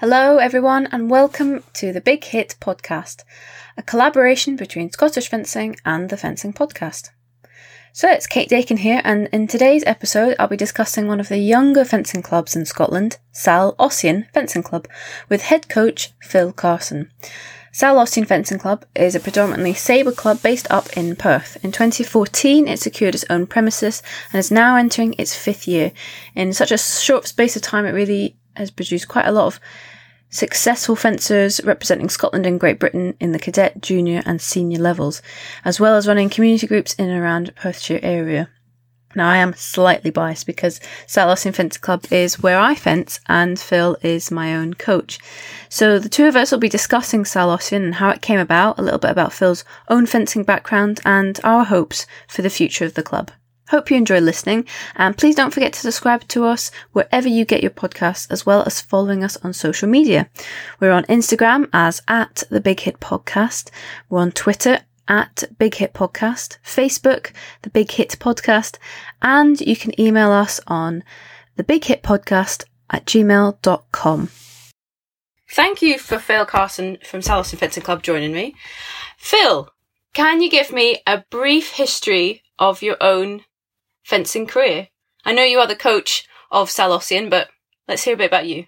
Hello, everyone, and welcome to the Big Hit Podcast, a collaboration between Scottish Fencing and the Fencing Podcast. So it's Kate Dakin here, and in today's episode, I'll be discussing one of the younger fencing clubs in Scotland, Salle Ossian Fencing Club, with head coach Phil Carson. Salle Ossian Fencing Club is a predominantly sabre club based up in Perth. In 2014, it secured its own premises and is now entering its fifth year. In such a short space of time, it really has produced quite a lot of successful fencers representing Scotland and Great Britain in the cadet, junior, and senior levels, as well as running community groups in and around Perthshire area. Now, I am slightly biased because Salle Ossian Fencing Club is where I fence and Phil is my own coach. So the two of us will be discussing Salle Ossian and how it came about, a little bit about Phil's own fencing background and our hopes for the future of the club. Hope you enjoy listening, and please don't forget to subscribe to us wherever you get your podcasts, as well as following us on social media. We're on Instagram as at the Big Hit Podcast. We're on Twitter at Big Hit Podcast, Facebook, the Big Hit Podcast, and you can email us on the Big Hit Podcast at gmail.com. Thank you for Phil Carson from Salle Ossian Fencing Club joining me. Phil, can you give me a brief history of your own fencing career? I know you are the coach of Salle Ossian, but let's hear a bit about you.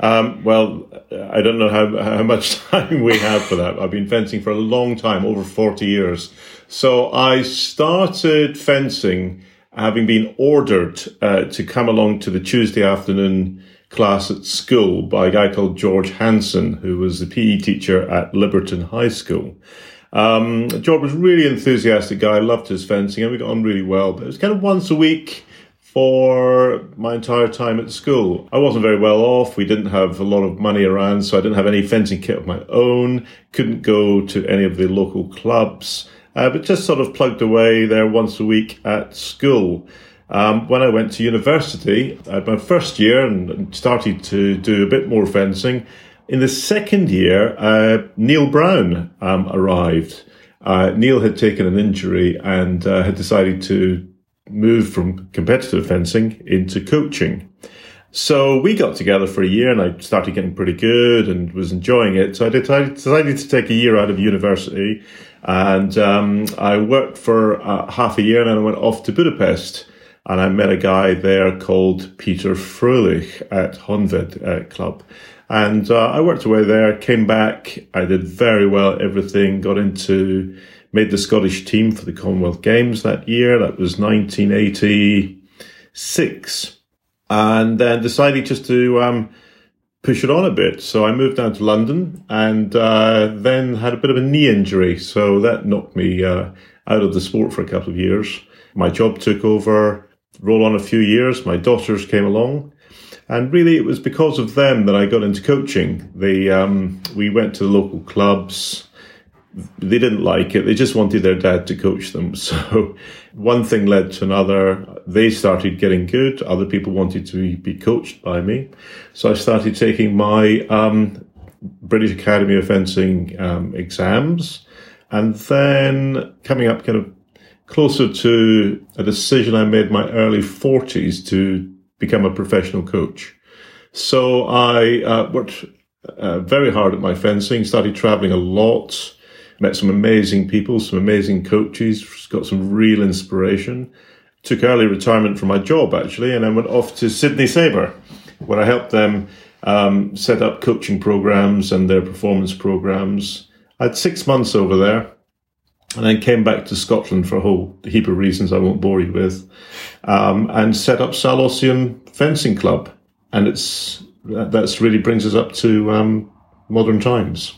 Um, well, I don't know how, how much time we have for that. I've been fencing for a long time, over 40 years. So I started fencing having been ordered uh, to come along to the Tuesday afternoon class at school by a guy called George Hanson, who was the PE teacher at Liberton High School. Um, was really enthusiastic guy, loved his fencing, and we got on really well. But it was kind of once a week for my entire time at school. I wasn't very well off. We didn't have a lot of money around, so I didn't have any fencing kit of my own. Couldn't go to any of the local clubs, uh, but just sort of plugged away there once a week at school. Um, when I went to university, I had my first year and started to do a bit more fencing. In the second year, uh, Neil Brown um, arrived. Uh, Neil had taken an injury and uh, had decided to move from competitive fencing into coaching. So we got together for a year and I started getting pretty good and was enjoying it. So I decided, to take a year out of university and um, I worked for uh, half a year and then I went off to Budapest and I met a guy there called Peter Fröhlich at Honved uh, Club. And uh, I worked away there, came back. I did very well everything, got into, made the Scottish team for the Commonwealth Games that year. That was 1986. And then decided just to um, push it on a bit. So I moved down to London and uh, then had a bit of a knee injury. So that knocked me uh, out of the sport for a couple of years. My job took over, roll on a few years. My daughters came along and really, it was because of them that I got into coaching. Um, we went to the local clubs. They didn't like it. They just wanted their dad to coach them. So one thing led to another. They started getting good. Other people wanted to be coached by me. So I started taking my um, British Academy of Fencing um, exams. And then coming up kind of closer to a decision I made my early 40s to become a professional coach. So I uh, worked uh, very hard at my fencing, started traveling a lot, met some amazing people, some amazing coaches, got some real inspiration. Took early retirement from my job actually, and then went off to Sydney Sabre, where I helped them um, set up coaching programs and their performance programs. I had six months over there and then came back to Scotland for a whole heap of reasons I won't bore you with, um, and set up Salle Ossian Fencing Club, and it's that's really brings us up to um, modern times.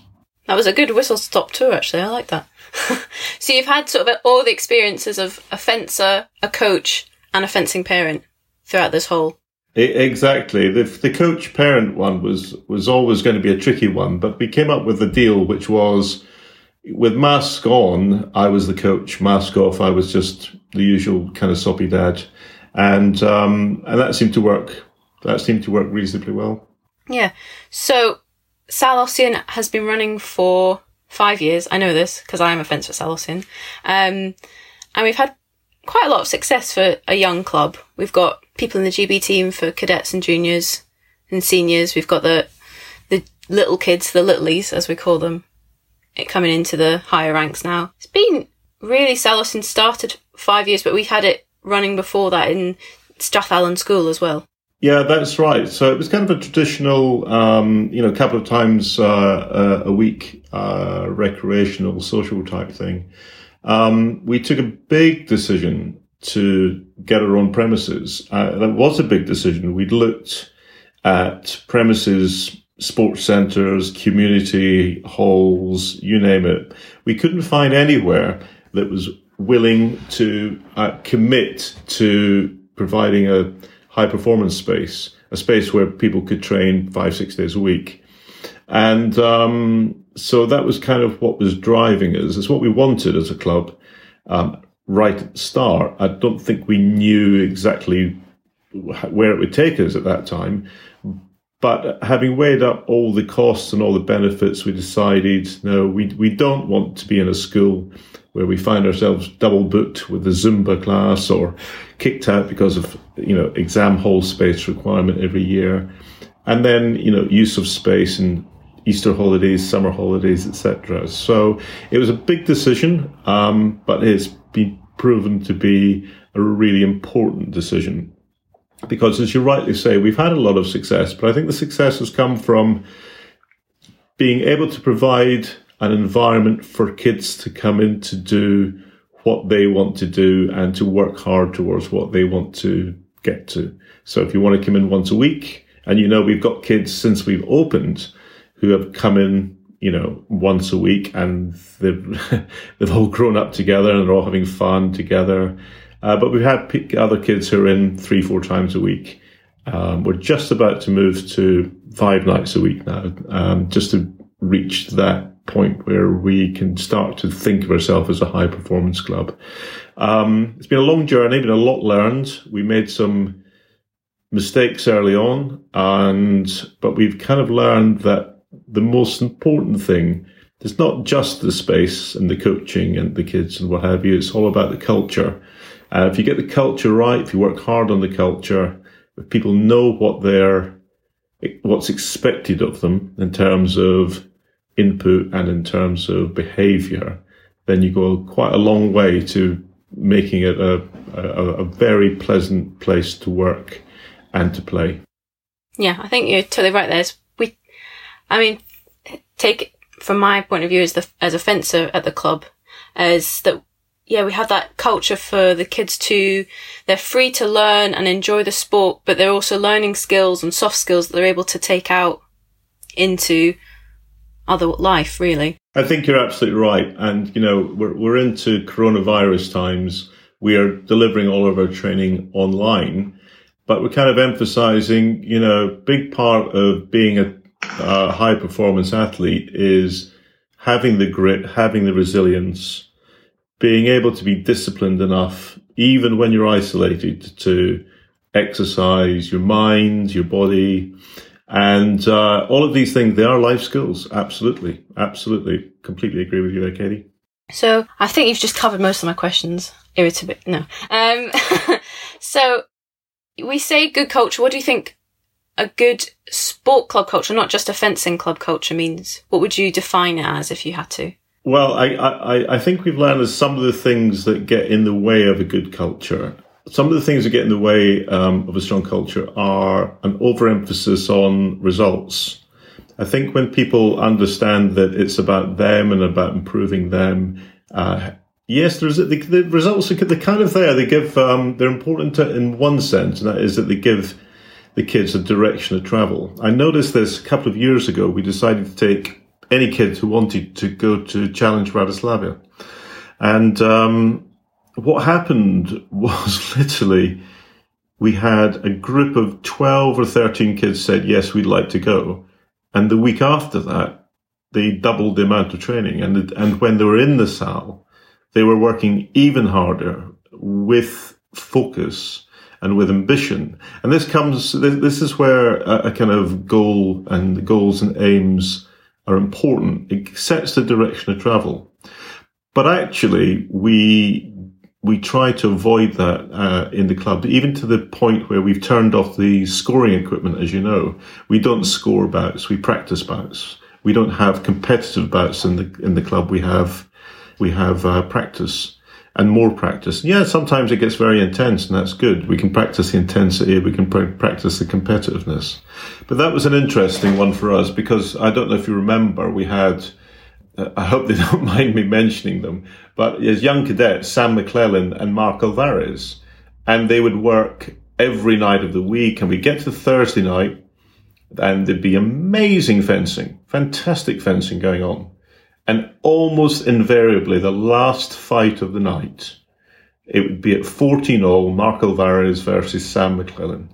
That was a good whistle stop tour, actually. I like that. so you've had sort of all the experiences of a fencer, a coach, and a fencing parent throughout this whole. Exactly. The, the coach parent one was was always going to be a tricky one, but we came up with a deal which was with mask on, I was the coach. Mask off, I was just the usual kind of soppy dad, and um, and that seemed to work. That seemed to work reasonably well. Yeah. So Salle Ossian has been running for five years. I know this because I am a fence for Salle Ossian, um, and we've had quite a lot of success for a young club. We've got people in the GB team for cadets and juniors and seniors. We've got the the little kids, the littlies, as we call them, coming into the higher ranks now. It's been really since started five years, but we've had it running before that in Strathallan School as well. Yeah, that's right. So it was kind of a traditional, um, you know, a couple of times uh, uh, a week, uh, recreational, social type thing. Um, we took a big decision to get our own premises. Uh, that was a big decision. We'd looked at premises, sports centres, community halls, you name it. We couldn't find anywhere that was willing to uh, commit to providing a high performance space, a space where people could train five, six days a week. And um, so that was kind of what was driving us. It's what we wanted as a club um, right at the start. I don't think we knew exactly where it would take us at that time. But having weighed up all the costs and all the benefits, we decided no, we, we don't want to be in a school where we find ourselves double booked with the Zumba class or kicked out because of, you know, exam hall space requirement every year. And then, you know, use of space and Easter holidays, summer holidays, etc. So it was a big decision, um, but it's been proven to be a really important decision. Because as you rightly say, we've had a lot of success, but I think the success has come from being able to provide an environment for kids to come in to do what they want to do and to work hard towards what they want to get to. So if you want to come in once a week, and you know, we've got kids since we've opened who have come in, you know, once a week and they've, they've all grown up together and they're all having fun together. Uh, but we've had other kids who are in three, four times a week. Um, we're just about to move to five nights a week now, um, just to reach that point where we can start to think of ourselves as a high performance club. Um, it's been a long journey, been a lot learned. We made some mistakes early on, and but we've kind of learned that the most important thing is not just the space and the coaching and the kids and what have you. It's all about the culture. Uh, if you get the culture right, if you work hard on the culture, if people know what they're what's expected of them in terms of input and in terms of behavior, then you go quite a long way to making it a, a, a very pleasant place to work and to play. Yeah, I think you're totally right there. We, I mean, take from my point of view as the as a fencer at the club, as that yeah, we have that culture for the kids to, they're free to learn and enjoy the sport, but they're also learning skills and soft skills that they're able to take out into other life, really. I think you're absolutely right. And, you know, we're, we're into coronavirus times. We are delivering all of our training online, but we're kind of emphasizing, you know, big part of being a, a high performance athlete is having the grit, having the resilience, being able to be disciplined enough, even when you're isolated to exercise your mind, your body, and uh, all of these things, they are life skills. Absolutely. Absolutely. Completely agree with you there, Katie. So I think you've just covered most of my questions. Irritable. No. Um, so we say good culture. What do you think a good sport club culture, not just a fencing club culture means? What would you define it as if you had to? Well, I, I, I think we've learned that some of the things that get in the way of a good culture some of the things that get in the way um, of a strong culture are an overemphasis on results. I think when people understand that it's about them and about improving them, uh, yes, there's the, the, results are they're kind of there. They give um, they're important to, in one sense, and that is that they give the kids a direction of travel. I noticed this a couple of years ago. We decided to take any kid who wanted to go to Challenge Bratislava, and um, what happened was literally we had a group of 12 or 13 kids said, yes, we'd like to go. And the week after that, they doubled the amount of training. And, and when they were in the salle, they were working even harder with focus and with ambition. And this comes, this is where a, a kind of goal and goals and aims are important. It sets the direction of travel. But actually, we we try to avoid that uh, in the club, even to the point where we've turned off the scoring equipment. As you know, we don't score bouts; we practice bouts. We don't have competitive bouts in the in the club. We have we have uh, practice and more practice. Yeah, sometimes it gets very intense, and that's good. We can practice the intensity, we can pr- practice the competitiveness. But that was an interesting one for us because I don't know if you remember, we had. Uh, I hope they don't mind me mentioning them, but as young cadets, Sam McClellan and Mark Alvarez, and they would work every night of the week, and we get to Thursday night, and there'd be amazing fencing, fantastic fencing going on. And almost invariably, the last fight of the night, it would be at 14 all, Mark Alvarez versus Sam McClellan.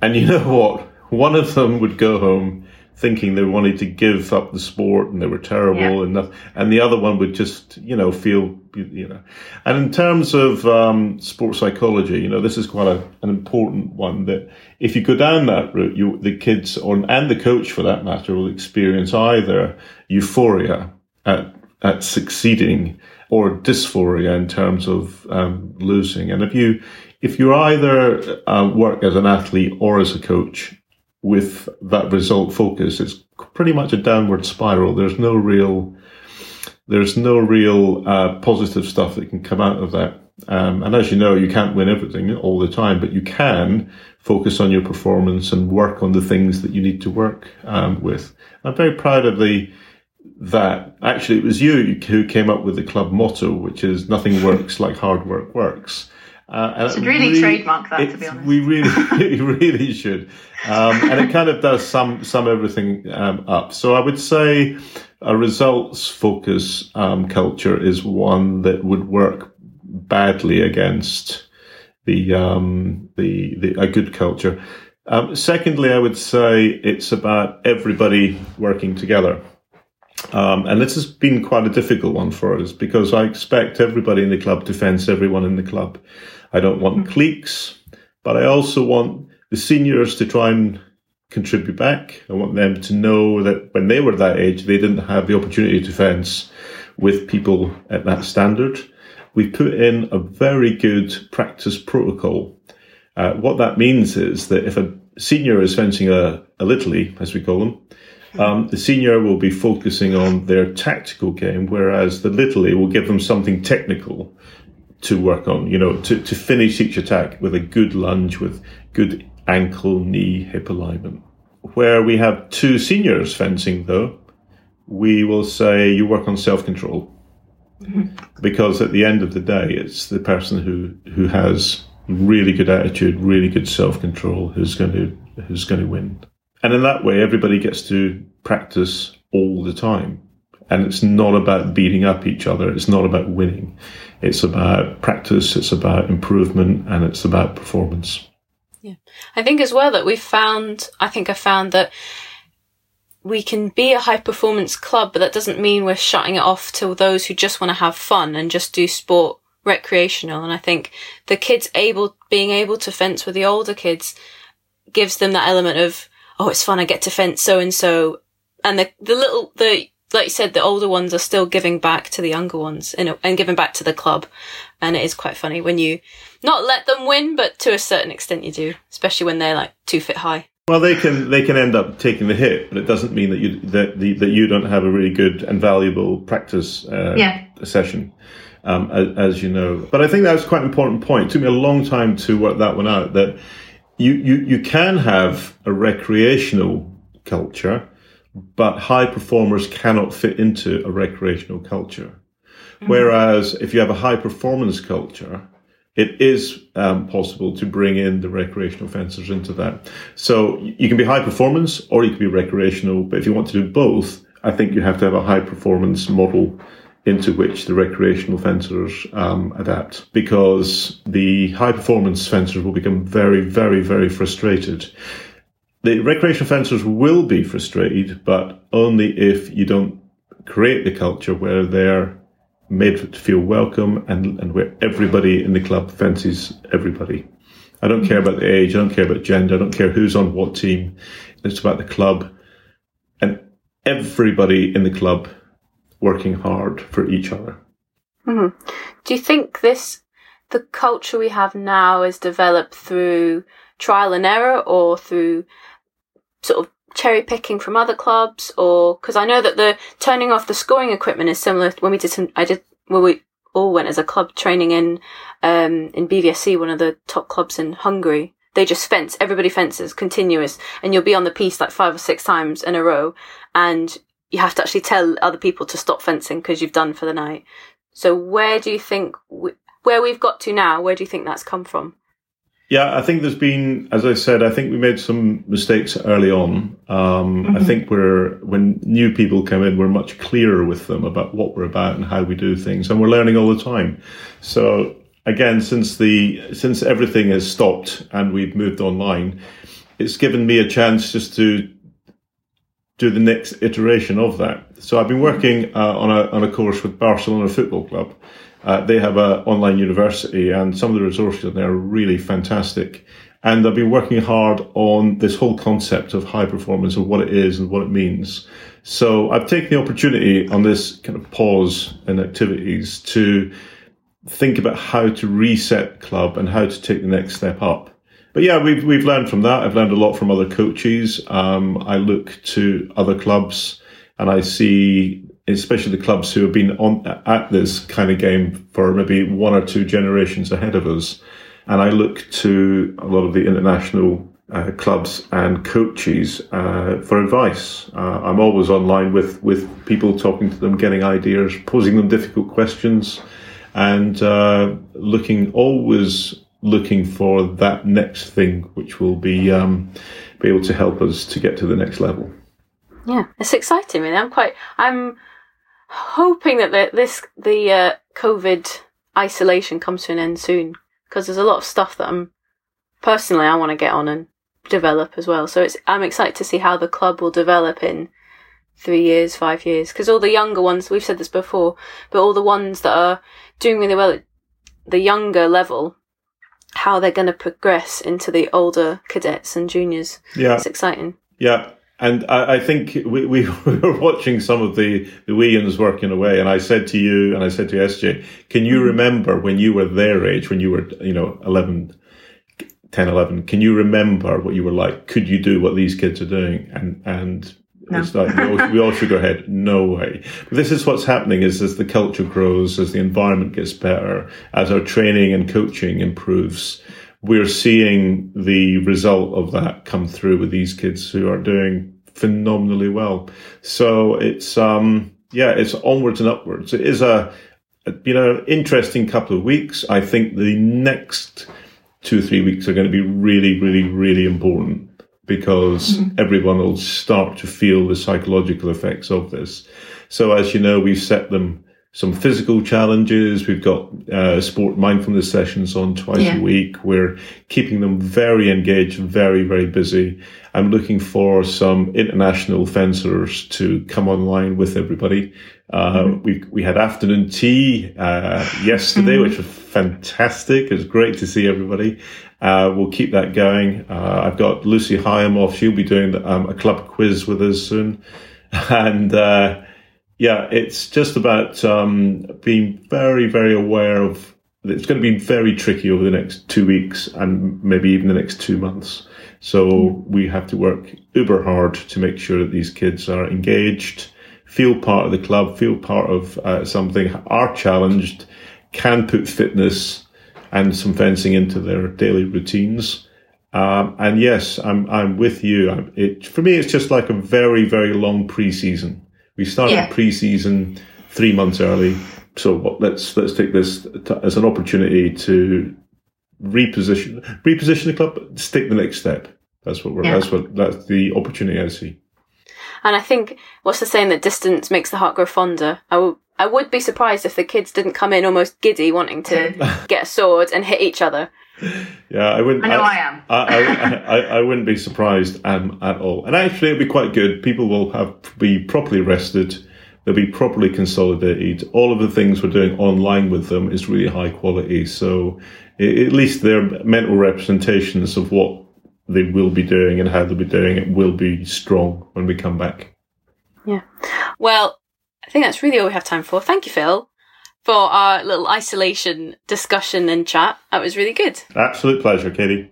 And you know what? One of them would go home thinking they wanted to give up the sport and they were terrible yeah. and nothing, and the other one would just you know feel you know and in terms of um, sports psychology you know this is quite a, an important one that if you go down that route you the kids or and the coach for that matter will experience either euphoria at at succeeding or dysphoria in terms of um, losing and if you if you either uh, work as an athlete or as a coach with that result focus, it's pretty much a downward spiral. There's no real, there's no real uh, positive stuff that can come out of that. Um, and as you know, you can't win everything all the time, but you can focus on your performance and work on the things that you need to work um, with. I'm very proud of the that. Actually, it was you who came up with the club motto, which is "Nothing works like hard work works." Uh, should really, really, trademark that, to be honest. We really, really should. Um, and it kind of does sum, sum everything um, up. So I would say a results focus um, culture is one that would work badly against the, um, the, the, a good culture. Um, secondly, I would say it's about everybody working together. Um, and this has been quite a difficult one for us because I expect everybody in the club to fence everyone in the club. I don't want mm-hmm. cliques, but I also want the seniors to try and contribute back. I want them to know that when they were that age, they didn't have the opportunity to fence with people at that standard. We put in a very good practice protocol. Uh, what that means is that if a senior is fencing a, a little as we call them, um, the senior will be focusing on their tactical game, whereas the little will give them something technical to work on, you know, to, to finish each attack with a good lunge, with good ankle, knee, hip alignment. Where we have two seniors fencing, though, we will say you work on self control. Mm-hmm. Because at the end of the day, it's the person who, who has really good attitude, really good self control, who's going to who's going to win. And in that way, everybody gets to practice all the time. And it's not about beating up each other. It's not about winning. It's about practice. It's about improvement and it's about performance. Yeah. I think as well that we've found, I think I found that we can be a high performance club, but that doesn't mean we're shutting it off to those who just want to have fun and just do sport recreational. And I think the kids able, being able to fence with the older kids gives them that element of, oh, it's fun. I get to fence so and so. And the, the little, the, like you said, the older ones are still giving back to the younger ones a, and giving back to the club. And it is quite funny when you not let them win, but to a certain extent you do, especially when they're like two feet high. Well, they can they can end up taking the hit, but it doesn't mean that you that the, that you don't have a really good and valuable practice uh, yeah. session, um, as, as, you know. But I think that was quite an important point. It took me a long time to work that one out. That you you you can have a recreational culture but high performers cannot fit into a recreational culture. Mm-hmm. Whereas if you have a high performance culture, it is um, possible to bring in the recreational fencers into that. So you can be high performance or you can be recreational, but if you want to do both, I think you have to have a high performance model into which the recreational fencers um, adapt because the high performance fencers will become very, very, very frustrated the recreational fencers will be frustrated, but only if you don't create the culture where they're made to feel welcome and, and where everybody in the club fences everybody. I don't care about the age, I don't care about gender, I don't care who's on what team. It's about the club and everybody in the club working hard for each other. Mm-hmm. Do you think this the culture we have now is developed through trial and error or through sort of cherry picking from other clubs or because I know that the turning off the scoring equipment is similar when we did some I did well we all went as a club training in um in BVSC one of the top clubs in Hungary. They just fence everybody fences continuous and you'll be on the piece like five or six times in a row and you have to actually tell other people to stop fencing because you've done for the night. So where do you think we, where we've got to now where do you think that's come from yeah, I think there's been, as I said, I think we made some mistakes early on. Um, mm-hmm. I think we're, when new people come in, we're much clearer with them about what we're about and how we do things. And we're learning all the time. So again, since the, since everything has stopped and we've moved online, it's given me a chance just to do the next iteration of that. So I've been working uh, on a, on a course with Barcelona Football Club. Uh, they have an online university, and some of the resources in there are really fantastic. And I've been working hard on this whole concept of high performance and what it is and what it means. So I've taken the opportunity on this kind of pause in activities to think about how to reset club and how to take the next step up. But yeah, we've we've learned from that. I've learned a lot from other coaches. Um, I look to other clubs and I see especially the clubs who have been on at this kind of game for maybe one or two generations ahead of us. And I look to a lot of the international uh, clubs and coaches uh, for advice. Uh, I'm always online with, with people, talking to them, getting ideas, posing them difficult questions, and uh, looking always looking for that next thing, which will be um, be able to help us to get to the next level. Yeah, it's exciting. Really, I'm quite. I'm hoping that the, this the uh, COVID isolation comes to an end soon because there's a lot of stuff that I'm personally I want to get on and develop as well. So it's I'm excited to see how the club will develop in three years, five years, because all the younger ones we've said this before, but all the ones that are doing really well at the younger level, how they're going to progress into the older cadets and juniors. Yeah, it's exciting. Yeah, and I, I think we, we, were watching some of the, the Wians working away. And I said to you, and I said to SJ, can you mm-hmm. remember when you were their age, when you were, you know, 11, 10, 11, can you remember what you were like? Could you do what these kids are doing? And, and no. it's like, we all, we all shook our head. No way. But this is what's happening is as the culture grows, as the environment gets better, as our training and coaching improves, we're seeing the result of that come through with these kids who are doing phenomenally well. So it's um yeah, it's onwards and upwards. It is a, you know interesting couple of weeks. I think the next two or three weeks are going to be really, really, really important because mm-hmm. everyone will start to feel the psychological effects of this. So as you know, we've set them some physical challenges. We've got uh, sport mindfulness sessions on twice yeah. a week. We're keeping them very engaged, very, very busy. I'm looking for some international fencers to come online with everybody. Uh, mm-hmm. we we had afternoon tea uh, yesterday, mm-hmm. which was fantastic. It was great to see everybody. Uh, we'll keep that going. Uh, I've got Lucy Hyam off. She'll be doing um, a club quiz with us soon, and uh, yeah, it's just about um, being very, very aware of. It's going to be very tricky over the next two weeks and maybe even the next two months. So we have to work uber hard to make sure that these kids are engaged, feel part of the club, feel part of uh, something, are challenged, can put fitness and some fencing into their daily routines. Um, and yes, I'm I'm with you. It, for me, it's just like a very very long preseason. We started yeah. pre-season three months early, so let's let's take this as an opportunity to reposition reposition the club, take the next step. That's what we're. Yeah. That's what that's the opportunity I see. And I think what's the saying that distance makes the heart grow fonder. I I would be surprised if the kids didn't come in almost giddy, wanting to get a sword and hit each other. Yeah, I wouldn't. I know I, I am. I, I, I, wouldn't be surprised um, at all. And actually, it'll be quite good. People will have be properly rested. They'll be properly consolidated. All of the things we're doing online with them is really high quality. So at least their mental representations of what they will be doing and how they'll be doing it will be strong when we come back. Yeah. Well, I think that's really all we have time for. Thank you, Phil. For our little isolation discussion and chat. That was really good. Absolute pleasure, Katie.